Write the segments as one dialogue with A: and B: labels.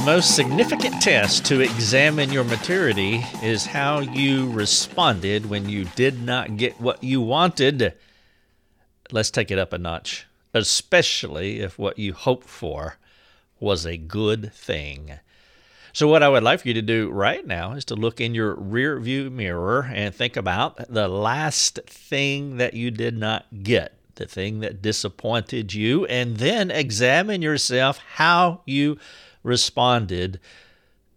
A: The most significant test to examine your maturity is how you responded when you did not get what you wanted. Let's take it up a notch, especially if what you hoped for was a good thing. So, what I would like for you to do right now is to look in your rear view mirror and think about the last thing that you did not get, the thing that disappointed you, and then examine yourself how you responded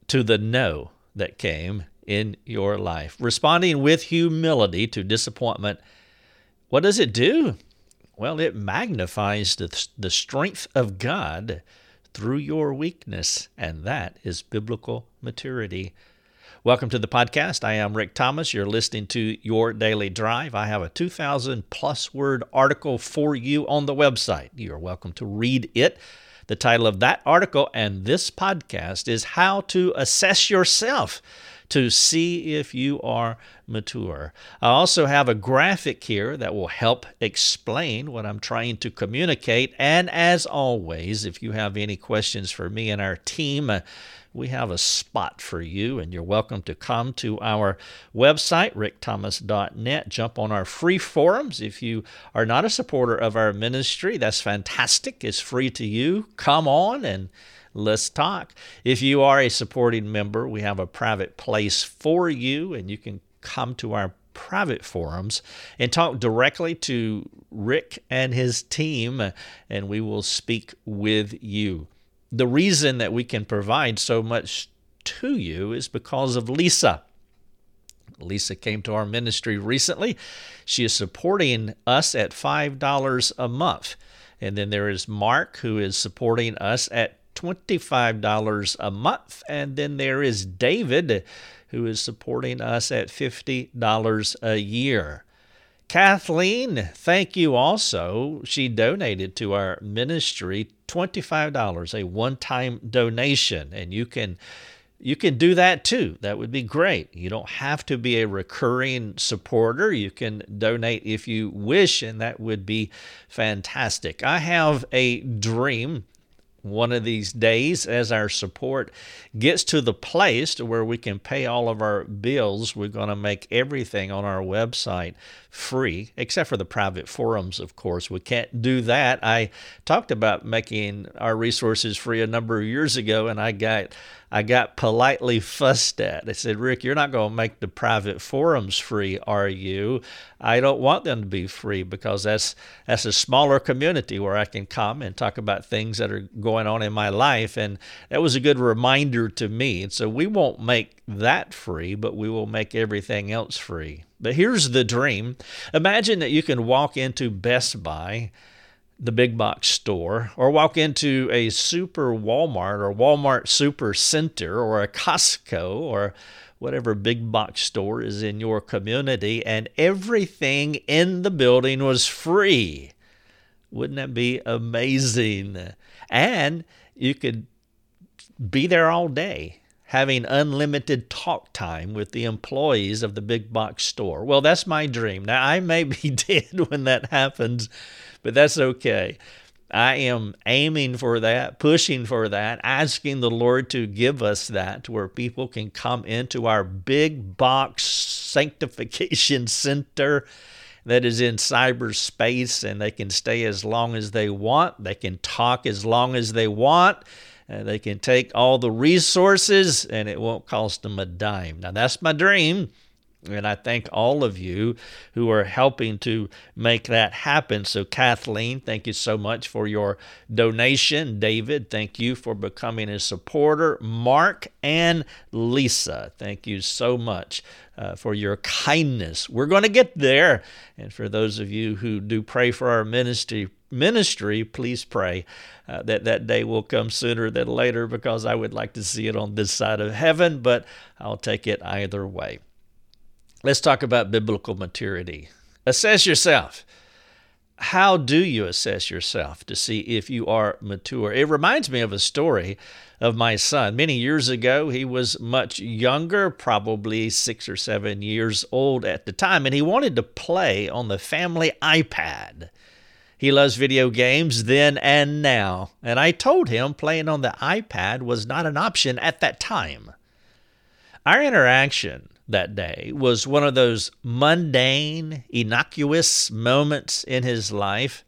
A: to the no that came in your life. Responding with humility to disappointment, what does it do? Well, it magnifies the, the strength of God through your weakness, and that is biblical maturity. Welcome to the podcast. I am Rick Thomas. You're listening to Your Daily Drive. I have a 2,000 plus word article for you on the website. You're welcome to read it. The title of that article and this podcast is How to Assess Yourself to see if you are mature. I also have a graphic here that will help explain what I'm trying to communicate. And as always, if you have any questions for me and our team, we have a spot for you, and you're welcome to come to our website, rickthomas.net. Jump on our free forums. If you are not a supporter of our ministry, that's fantastic. It's free to you. Come on and let's talk. If you are a supporting member, we have a private place for you, and you can come to our private forums and talk directly to Rick and his team, and we will speak with you the reason that we can provide so much to you is because of Lisa. Lisa came to our ministry recently. She is supporting us at $5 a month. And then there is Mark, who is supporting us at $25 a month. And then there is David, who is supporting us at $50 a year. Kathleen, thank you also. She donated to our ministry $25, a one-time donation, and you can you can do that too. That would be great. You don't have to be a recurring supporter. You can donate if you wish, and that would be fantastic. I have a dream one of these days as our support gets to the place to where we can pay all of our bills we're going to make everything on our website free except for the private forums of course we can't do that i talked about making our resources free a number of years ago and i got I got politely fussed at. They said, Rick, you're not going to make the private forums free, are you? I don't want them to be free because that's that's a smaller community where I can come and talk about things that are going on in my life. And that was a good reminder to me. And so we won't make that free, but we will make everything else free. But here's the dream. Imagine that you can walk into Best Buy the big box store or walk into a super Walmart or Walmart super center or a Costco or whatever big box store is in your community and everything in the building was free. Wouldn't that be amazing? And you could be there all day having unlimited talk time with the employees of the big box store. Well, that's my dream. Now, I may be dead when that happens but that's okay. I am aiming for that, pushing for that, asking the Lord to give us that where people can come into our big box sanctification center that is in cyberspace and they can stay as long as they want. They can talk as long as they want. And they can take all the resources and it won't cost them a dime. Now, that's my dream. And I thank all of you who are helping to make that happen. So, Kathleen, thank you so much for your donation. David, thank you for becoming a supporter. Mark and Lisa, thank you so much uh, for your kindness. We're going to get there. And for those of you who do pray for our ministry, ministry, please pray uh, that that day will come sooner than later because I would like to see it on this side of heaven, but I'll take it either way. Let's talk about biblical maturity. Assess yourself. How do you assess yourself to see if you are mature? It reminds me of a story of my son. Many years ago, he was much younger, probably six or seven years old at the time, and he wanted to play on the family iPad. He loves video games then and now, and I told him playing on the iPad was not an option at that time. Our interaction that day was one of those mundane, innocuous moments in his life,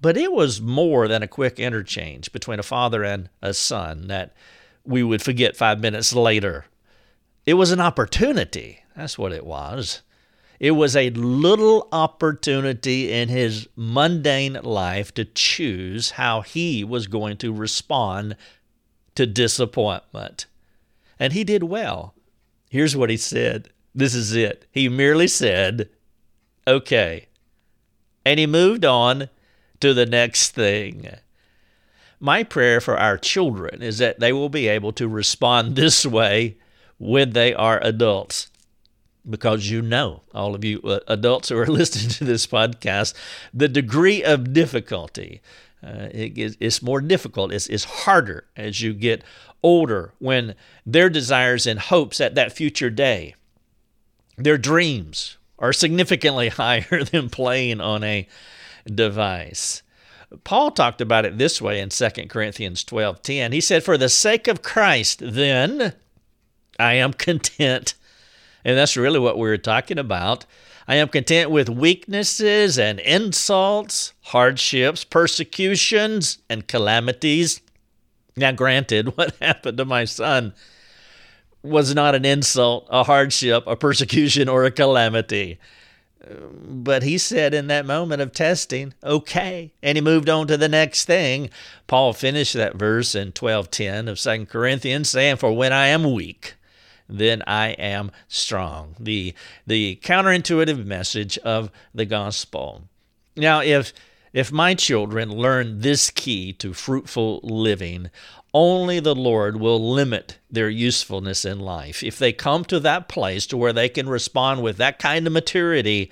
A: but it was more than a quick interchange between a father and a son that we would forget five minutes later. It was an opportunity. That's what it was. It was a little opportunity in his mundane life to choose how he was going to respond to disappointment. And he did well. Here's what he said. This is it. He merely said, okay. And he moved on to the next thing. My prayer for our children is that they will be able to respond this way when they are adults. Because you know, all of you uh, adults who are listening to this podcast, the degree of difficulty uh, it, it's more difficult, it's, it's harder as you get older when their desires and hopes at that future day, their dreams are significantly higher than playing on a device. Paul talked about it this way in 2 Corinthians 12:10. He said, "For the sake of Christ, then I am content." And that's really what we we're talking about. I am content with weaknesses and insults, hardships, persecutions, and calamities now, granted, what happened to my son was not an insult, a hardship, a persecution, or a calamity. But he said in that moment of testing, okay. And he moved on to the next thing. Paul finished that verse in 12:10 of 2 Corinthians saying, For when I am weak, then I am strong. The the counterintuitive message of the gospel. Now, if if my children learn this key to fruitful living, only the Lord will limit their usefulness in life. If they come to that place to where they can respond with that kind of maturity,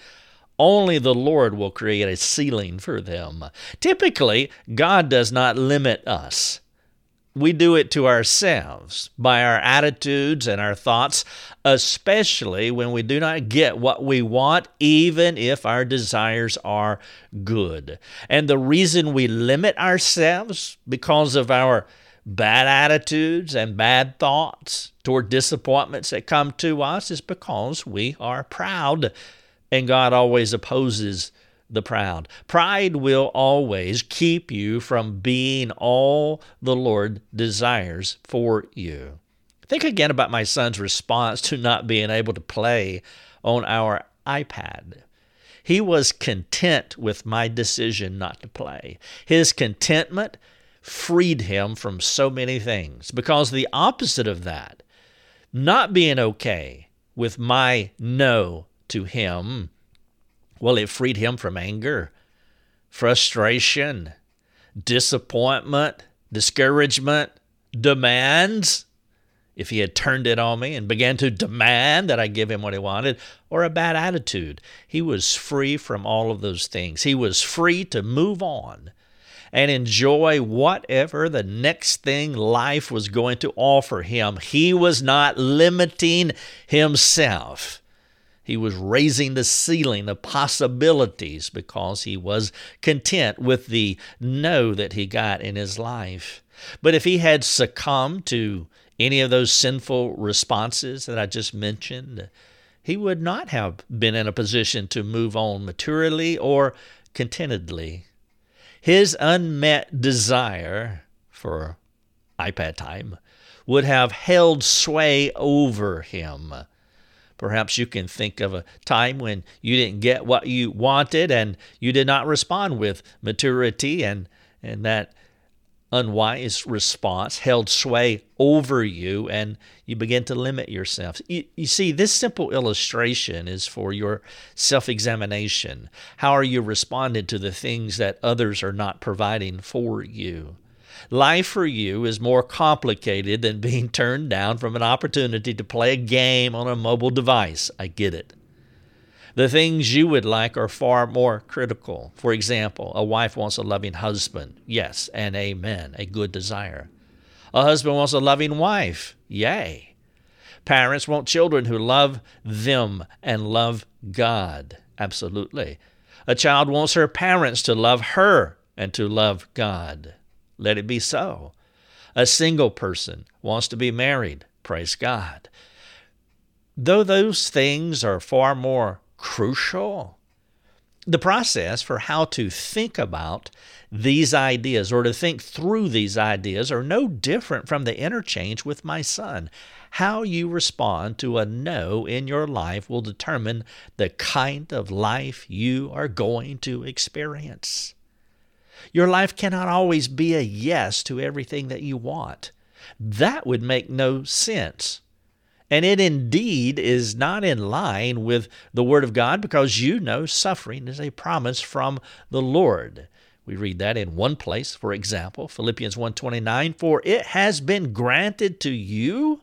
A: only the Lord will create a ceiling for them. Typically, God does not limit us we do it to ourselves by our attitudes and our thoughts, especially when we do not get what we want, even if our desires are good. And the reason we limit ourselves because of our bad attitudes and bad thoughts toward disappointments that come to us is because we are proud. And God always opposes the proud. Pride will always keep you from being all the Lord desires for you. Think again about my son's response to not being able to play on our iPad. He was content with my decision not to play. His contentment freed him from so many things because the opposite of that, not being okay with my no to him, well, it freed him from anger, frustration, disappointment, discouragement, demands. If he had turned it on me and began to demand that I give him what he wanted, or a bad attitude, he was free from all of those things. He was free to move on and enjoy whatever the next thing life was going to offer him. He was not limiting himself. He was raising the ceiling of possibilities because he was content with the no that he got in his life. But if he had succumbed to any of those sinful responses that I just mentioned, he would not have been in a position to move on maturely or contentedly. His unmet desire for iPad time would have held sway over him. Perhaps you can think of a time when you didn't get what you wanted and you did not respond with maturity, and, and that unwise response held sway over you, and you begin to limit yourself. You, you see, this simple illustration is for your self examination. How are you responding to the things that others are not providing for you? Life for you is more complicated than being turned down from an opportunity to play a game on a mobile device. I get it. The things you would like are far more critical. For example, a wife wants a loving husband. Yes, and amen, a good desire. A husband wants a loving wife. Yay. Parents want children who love them and love God. Absolutely. A child wants her parents to love her and to love God. Let it be so. A single person wants to be married. Praise God. Though those things are far more crucial, the process for how to think about these ideas or to think through these ideas are no different from the interchange with my son. How you respond to a no in your life will determine the kind of life you are going to experience. Your life cannot always be a yes to everything that you want. That would make no sense. And it indeed is not in line with the Word of God because you know suffering is a promise from the Lord. We read that in one place, for example, Philippians 1:29, for it has been granted to you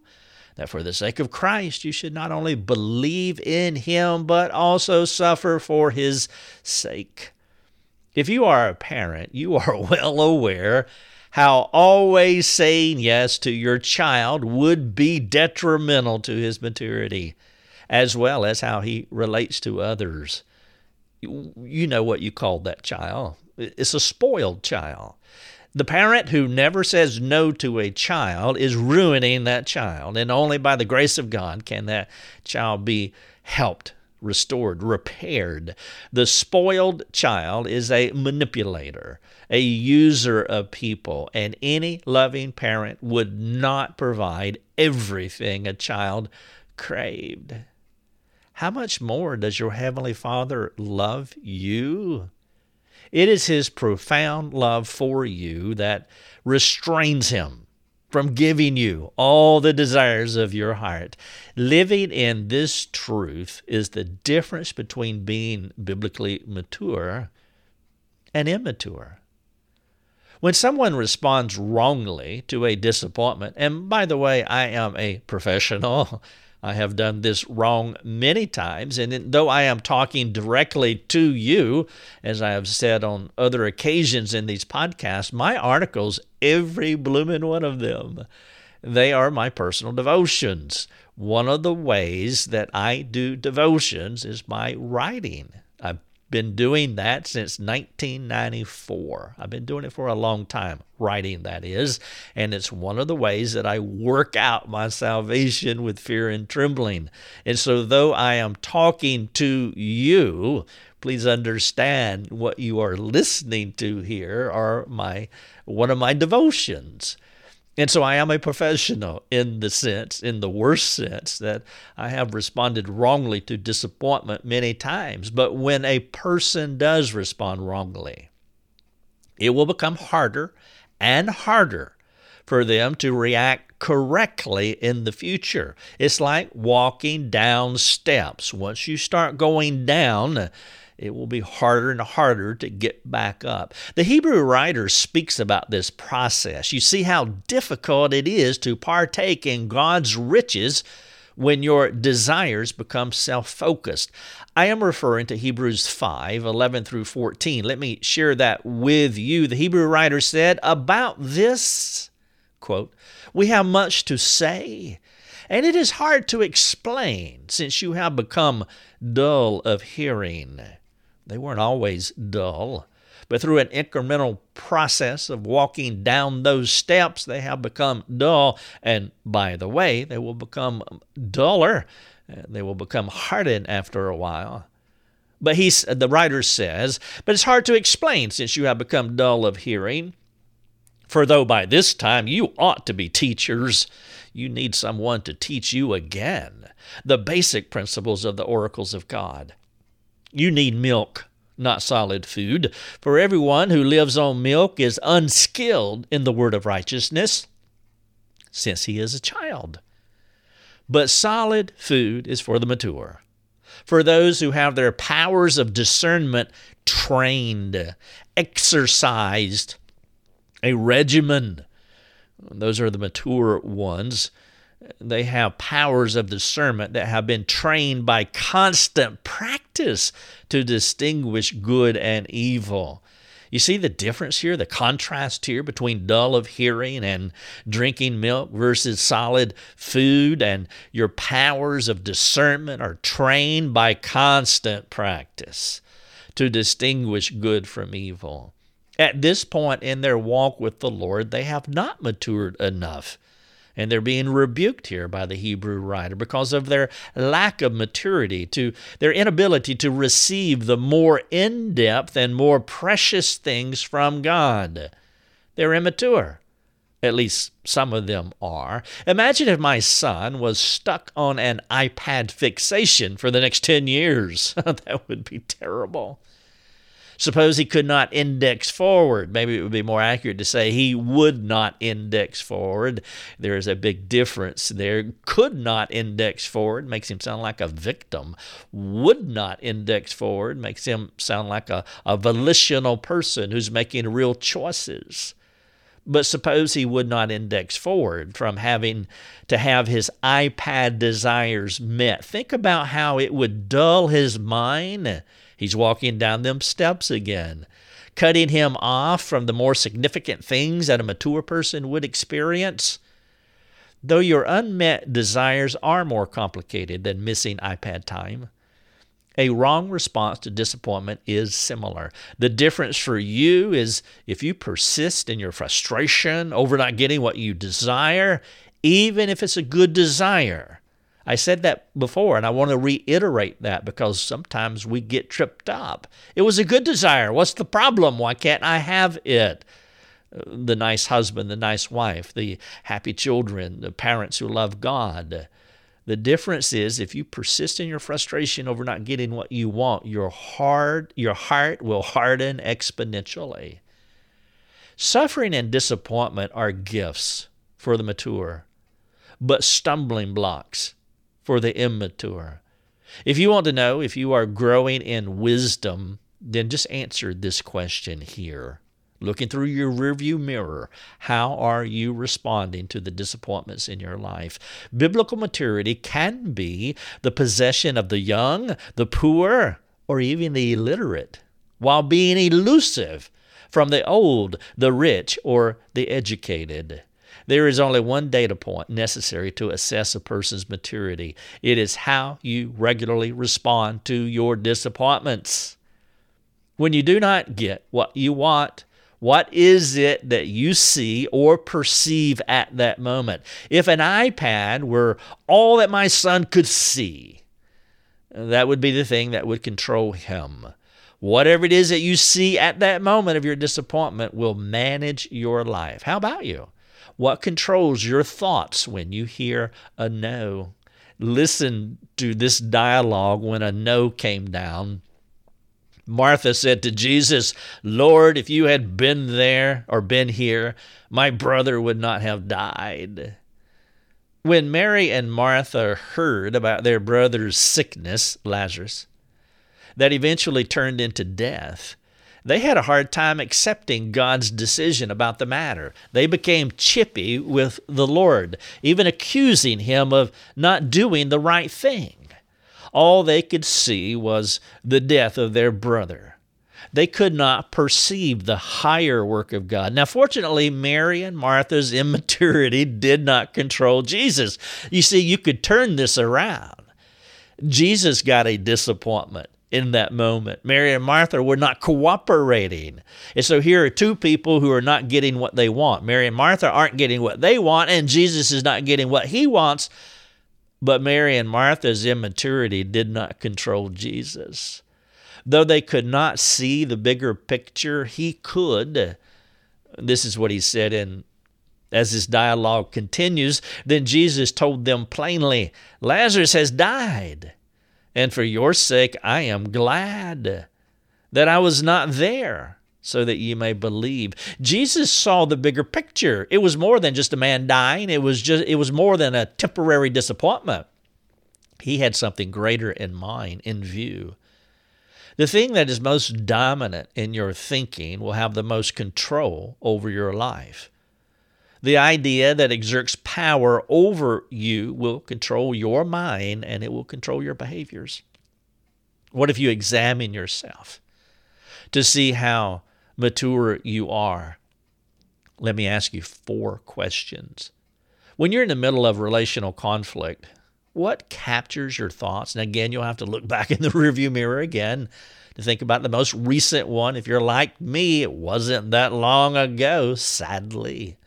A: that for the sake of Christ you should not only believe in him but also suffer for his sake. If you are a parent, you are well aware how always saying yes to your child would be detrimental to his maturity, as well as how he relates to others. You know what you call that child. It's a spoiled child. The parent who never says no to a child is ruining that child, and only by the grace of God can that child be helped restored, repaired. The spoiled child is a manipulator, a user of people, and any loving parent would not provide everything a child craved. How much more does your Heavenly Father love you? It is His profound love for you that restrains Him from giving you all the desires of your heart. Living in this truth is the difference between being biblically mature and immature. When someone responds wrongly to a disappointment, and by the way, I am a professional, I have done this wrong many times. And though I am talking directly to you, as I have said on other occasions in these podcasts, my articles, every blooming one of them, they are my personal devotions. One of the ways that I do devotions is by writing. I've been doing that since 1994. I've been doing it for a long time, writing that is, and it's one of the ways that I work out my salvation with fear and trembling. And so, though I am talking to you, please understand what you are listening to here are my one of my devotions. And so I am a professional in the sense, in the worst sense, that I have responded wrongly to disappointment many times. But when a person does respond wrongly, it will become harder and harder for them to react correctly in the future. It's like walking down steps. Once you start going down, it will be harder and harder to get back up. The Hebrew writer speaks about this process. You see how difficult it is to partake in God's riches when your desires become self focused. I am referring to Hebrews 5 11 through 14. Let me share that with you. The Hebrew writer said, About this, quote, we have much to say, and it is hard to explain since you have become dull of hearing. They weren't always dull, but through an incremental process of walking down those steps, they have become dull. And by the way, they will become duller. Uh, they will become hardened after a while. But he's, the writer says, but it's hard to explain since you have become dull of hearing. For though by this time you ought to be teachers, you need someone to teach you again the basic principles of the oracles of God. You need milk, not solid food, for everyone who lives on milk is unskilled in the word of righteousness, since he is a child. But solid food is for the mature, for those who have their powers of discernment trained, exercised, a regimen. Those are the mature ones they have powers of discernment that have been trained by constant practice to distinguish good and evil. You see the difference here, the contrast here between dull of hearing and drinking milk versus solid food, and your powers of discernment are trained by constant practice to distinguish good from evil. At this point in their walk with the Lord, they have not matured enough. And they're being rebuked here by the Hebrew writer because of their lack of maturity, to their inability to receive the more in depth and more precious things from God. They're immature. At least some of them are. Imagine if my son was stuck on an iPad fixation for the next 10 years. that would be terrible. Suppose he could not index forward. Maybe it would be more accurate to say he would not index forward. There is a big difference there. Could not index forward makes him sound like a victim. Would not index forward makes him sound like a, a volitional person who's making real choices. But suppose he would not index forward from having to have his iPad desires met. Think about how it would dull his mind He's walking down them steps again, cutting him off from the more significant things that a mature person would experience. Though your unmet desires are more complicated than missing iPad time, a wrong response to disappointment is similar. The difference for you is if you persist in your frustration over not getting what you desire, even if it's a good desire, I said that before, and I want to reiterate that because sometimes we get tripped up. It was a good desire. What's the problem? Why can't I have it? Uh, the nice husband, the nice wife, the happy children, the parents who love God. The difference is if you persist in your frustration over not getting what you want, your heart, your heart will harden exponentially. Suffering and disappointment are gifts for the mature, but stumbling blocks for the immature. If you want to know if you are growing in wisdom, then just answer this question here. Looking through your rearview mirror, how are you responding to the disappointments in your life? Biblical maturity can be the possession of the young, the poor, or even the illiterate, while being elusive from the old, the rich, or the educated. There is only one data point necessary to assess a person's maturity it is how you regularly respond to your disappointments. When you do not get what you want, what is it that you see or perceive at that moment? If an iPad were all that my son could see, that would be the thing that would control him. Whatever it is that you see at that moment of your disappointment will manage your life. How about you? What controls your thoughts when you hear a no? Listen to this dialogue when a no came down. Martha said to Jesus, Lord, if you had been there or been here, my brother would not have died. When Mary and Martha heard about their brother's sickness, Lazarus, that eventually turned into death, they had a hard time accepting God's decision about the matter. They became chippy with the Lord, even accusing him of not doing the right thing. All they could see was the death of their brother. They could not perceive the higher work of God. Now, fortunately, Mary and Martha's immaturity did not control Jesus. You see, you could turn this around. Jesus got a disappointment in that moment. Mary and Martha were not cooperating. And so here are two people who are not getting what they want. Mary and Martha aren't getting what they want, and Jesus is not getting what he wants. But Mary and Martha's immaturity did not control Jesus. Though they could not see the bigger picture, he could. This is what he said in as this dialogue continues, then Jesus told them plainly, Lazarus has died. And for your sake, I am glad that I was not there so that you may believe. Jesus saw the bigger picture. It was more than just a man dying. It was just it was more than a temporary disappointment. He had something greater in mind, in view. The thing that is most dominant in your thinking will have the most control over your life. The idea that exerts power over you will control your mind and it will control your behaviors. What if you examine yourself to see how mature you are? Let me ask you four questions. When you're in the middle of relational conflict, what captures your thoughts? And again, you'll have to look back in the rearview mirror again to think about the most recent one. If you're like me, it wasn't that long ago, sadly.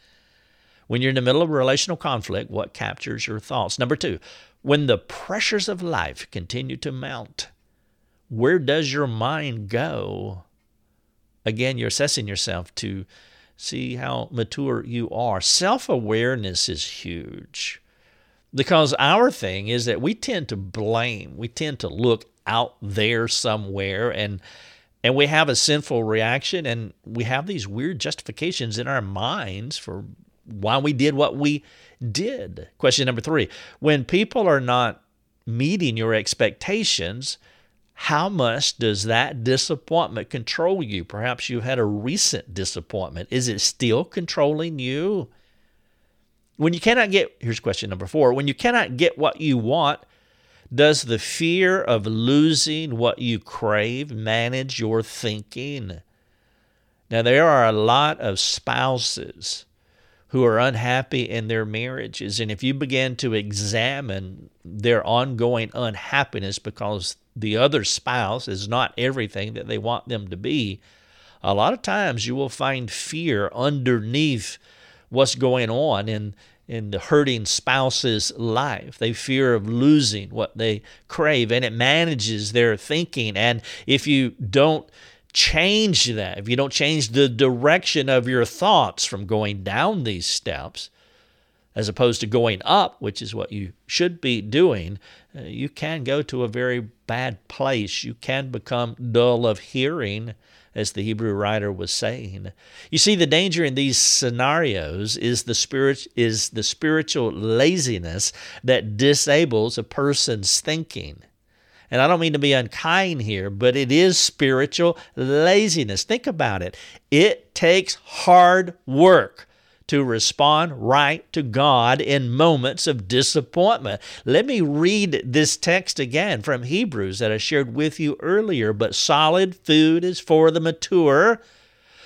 A: When you're in the middle of relational conflict, what captures your thoughts? Number two, when the pressures of life continue to mount, where does your mind go? Again, you're assessing yourself to see how mature you are. Self awareness is huge because our thing is that we tend to blame, we tend to look out there somewhere and and we have a sinful reaction and we have these weird justifications in our minds for why we did what we did. Question number 3. When people are not meeting your expectations, how much does that disappointment control you? Perhaps you had a recent disappointment. Is it still controlling you? When you cannot get, here's question number four when you cannot get what you want, does the fear of losing what you crave manage your thinking? Now, there are a lot of spouses who are unhappy in their marriages. And if you begin to examine their ongoing unhappiness because the other spouse is not everything that they want them to be, a lot of times you will find fear underneath what's going on in in the hurting spouse's life. They fear of losing what they crave, and it manages their thinking. And if you don't change that, if you don't change the direction of your thoughts from going down these steps, as opposed to going up, which is what you should be doing, uh, you can go to a very bad place. You can become dull of hearing as the Hebrew writer was saying. You see, the danger in these scenarios is the spirit is the spiritual laziness that disables a person's thinking. And I don't mean to be unkind here, but it is spiritual laziness. Think about it. It takes hard work to respond right to God in moments of disappointment. Let me read this text again from Hebrews that I shared with you earlier. But solid food is for the mature,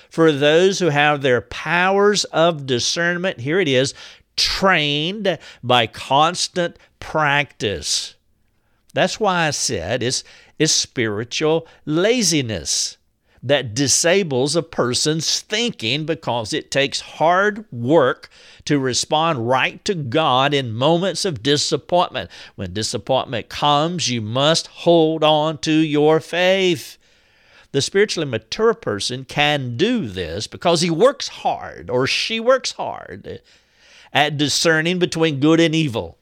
A: for those who have their powers of discernment, here it is, trained by constant practice. That's why I said it's, it's spiritual laziness that disables a person's thinking because it takes hard work to respond right to God in moments of disappointment. When disappointment comes, you must hold on to your faith. The spiritually mature person can do this because he works hard or she works hard at discerning between good and evil.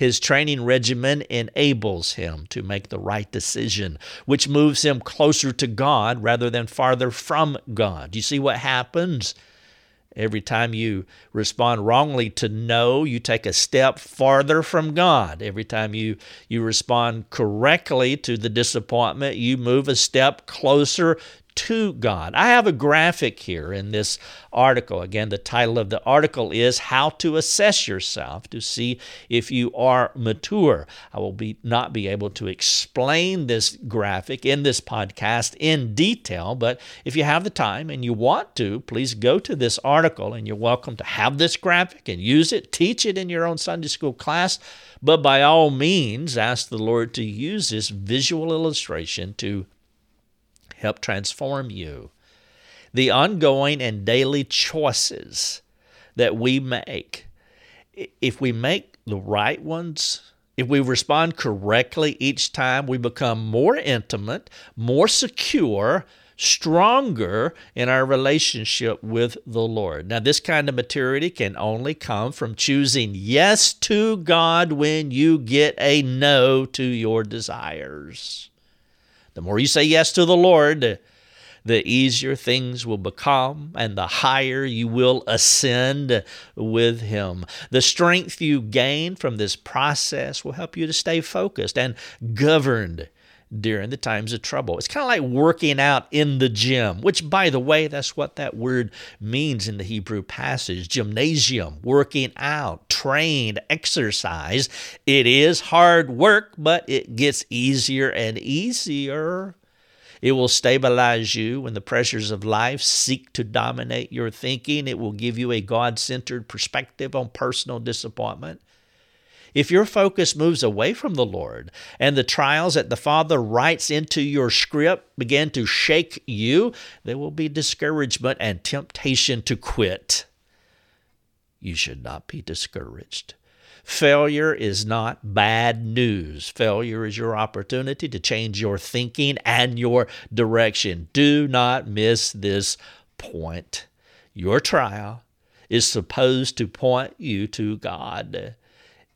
A: His training regimen enables him to make the right decision, which moves him closer to God rather than farther from God. You see what happens? Every time you respond wrongly to no, you take a step farther from God. Every time you, you respond correctly to the disappointment, you move a step closer to God. I have a graphic here in this article. Again, the title of the article is How to Assess Yourself to See If You Are Mature. I will be not be able to explain this graphic in this podcast in detail, but if you have the time and you want to, please go to this article and you're welcome to have this graphic and use it, teach it in your own Sunday school class. But by all means, ask the Lord to use this visual illustration to help transform you. The ongoing and daily choices that we make, if we make the right ones, if we respond correctly each time, we become more intimate, more secure, stronger in our relationship with the Lord. Now, this kind of maturity can only come from choosing yes to God when you get a no to your desires. The more you say yes to the Lord, the easier things will become and the higher you will ascend with Him. The strength you gain from this process will help you to stay focused and governed during the times of trouble. It's kind of like working out in the gym, which, by the way, that's what that word means in the Hebrew passage gymnasium, working out, trained, exercise. It is hard work, but it gets easier and easier. It will stabilize you when the pressures of life seek to dominate your thinking. It will give you a God centered perspective on personal disappointment. If your focus moves away from the Lord and the trials that the Father writes into your script begin to shake you, there will be discouragement and temptation to quit. You should not be discouraged. Failure is not bad news. Failure is your opportunity to change your thinking and your direction. Do not miss this point. Your trial is supposed to point you to God.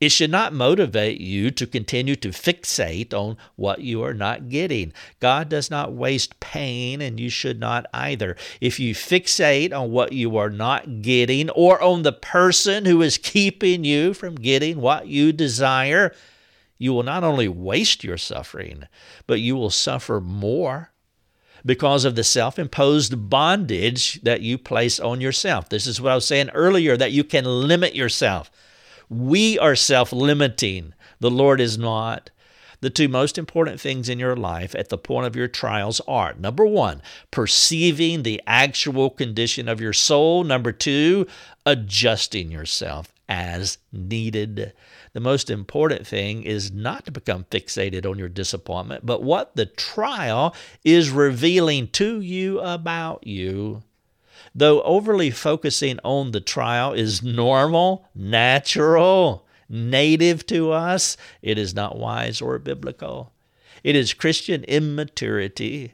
A: It should not motivate you to continue to fixate on what you are not getting. God does not waste pain, and you should not either. If you fixate on what you are not getting or on the person who is keeping you from getting what you desire, you will not only waste your suffering, but you will suffer more because of the self imposed bondage that you place on yourself. This is what I was saying earlier that you can limit yourself. We are self limiting, the Lord is not. The two most important things in your life at the point of your trials are number one, perceiving the actual condition of your soul. Number two, adjusting yourself as needed. The most important thing is not to become fixated on your disappointment, but what the trial is revealing to you about you. Though overly focusing on the trial is normal, natural, native to us, it is not wise or biblical. It is Christian immaturity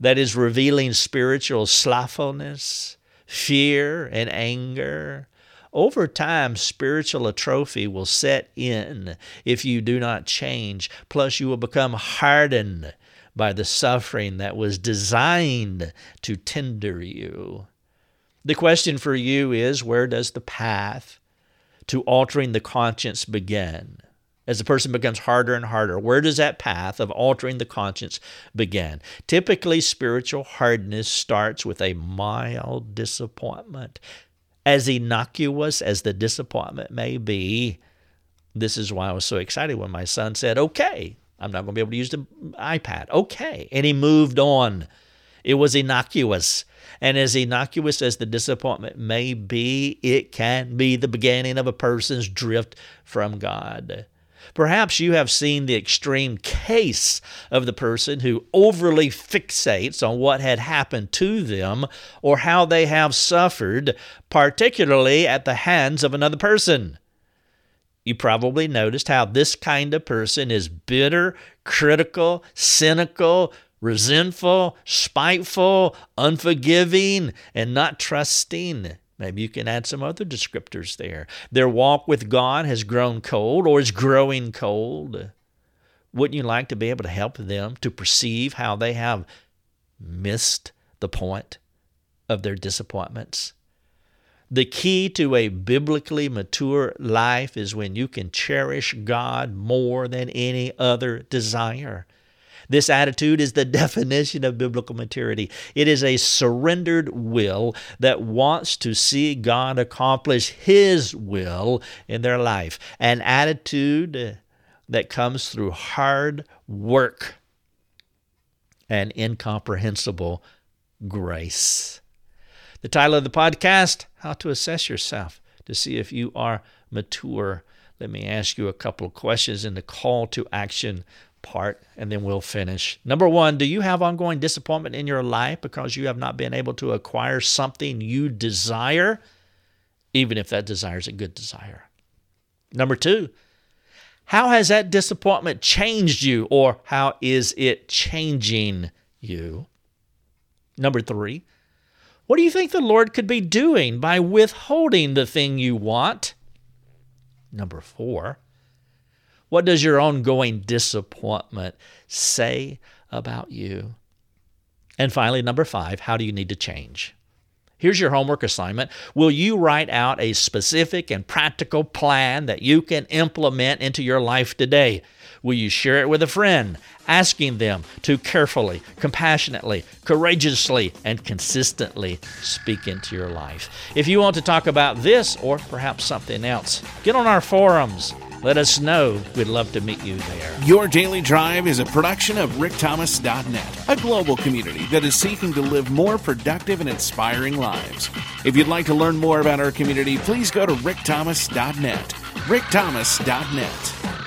A: that is revealing spiritual slothfulness, fear, and anger. Over time, spiritual atrophy will set in if you do not change. Plus, you will become hardened by the suffering that was designed to tender you. The question for you is where does the path to altering the conscience begin? As the person becomes harder and harder, where does that path of altering the conscience begin? Typically, spiritual hardness starts with a mild disappointment. As innocuous as the disappointment may be, this is why I was so excited when my son said, Okay, I'm not going to be able to use the iPad. Okay. And he moved on. It was innocuous. And as innocuous as the disappointment may be, it can be the beginning of a person's drift from God. Perhaps you have seen the extreme case of the person who overly fixates on what had happened to them or how they have suffered, particularly at the hands of another person. You probably noticed how this kind of person is bitter, critical, cynical, resentful, spiteful, unforgiving, and not trusting. Maybe you can add some other descriptors there. Their walk with God has grown cold or is growing cold. Wouldn't you like to be able to help them to perceive how they have missed the point of their disappointments? The key to a biblically mature life is when you can cherish God more than any other desire. This attitude is the definition of biblical maturity. It is a surrendered will that wants to see God accomplish His will in their life, an attitude that comes through hard work and incomprehensible grace. The title of the podcast How to Assess Yourself to see if you are mature. Let me ask you a couple of questions in the call to action part and then we'll finish. Number one, do you have ongoing disappointment in your life because you have not been able to acquire something you desire, even if that desire is a good desire? Number two, how has that disappointment changed you or how is it changing you? Number three, what do you think the Lord could be doing by withholding the thing you want? Number four, what does your ongoing disappointment say about you? And finally, number five, how do you need to change? Here's your homework assignment. Will you write out a specific and practical plan that you can implement into your life today? Will you share it with a friend, asking them to carefully, compassionately, courageously, and consistently speak into your life? If you want to talk about this or perhaps something else, get on our forums let us know. We'd love to meet you there.
B: Your Daily Drive is a production of rickthomas.net, a global community that is seeking to live more productive and inspiring lives. If you'd like to learn more about our community, please go to rickthomas.net. rickthomas.net.